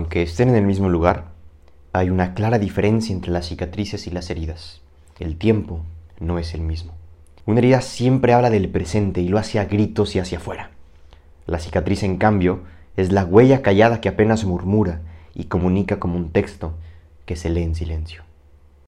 Aunque estén en el mismo lugar, hay una clara diferencia entre las cicatrices y las heridas. El tiempo no es el mismo. Una herida siempre habla del presente y lo hace a gritos y hacia afuera. La cicatriz, en cambio, es la huella callada que apenas murmura y comunica como un texto que se lee en silencio.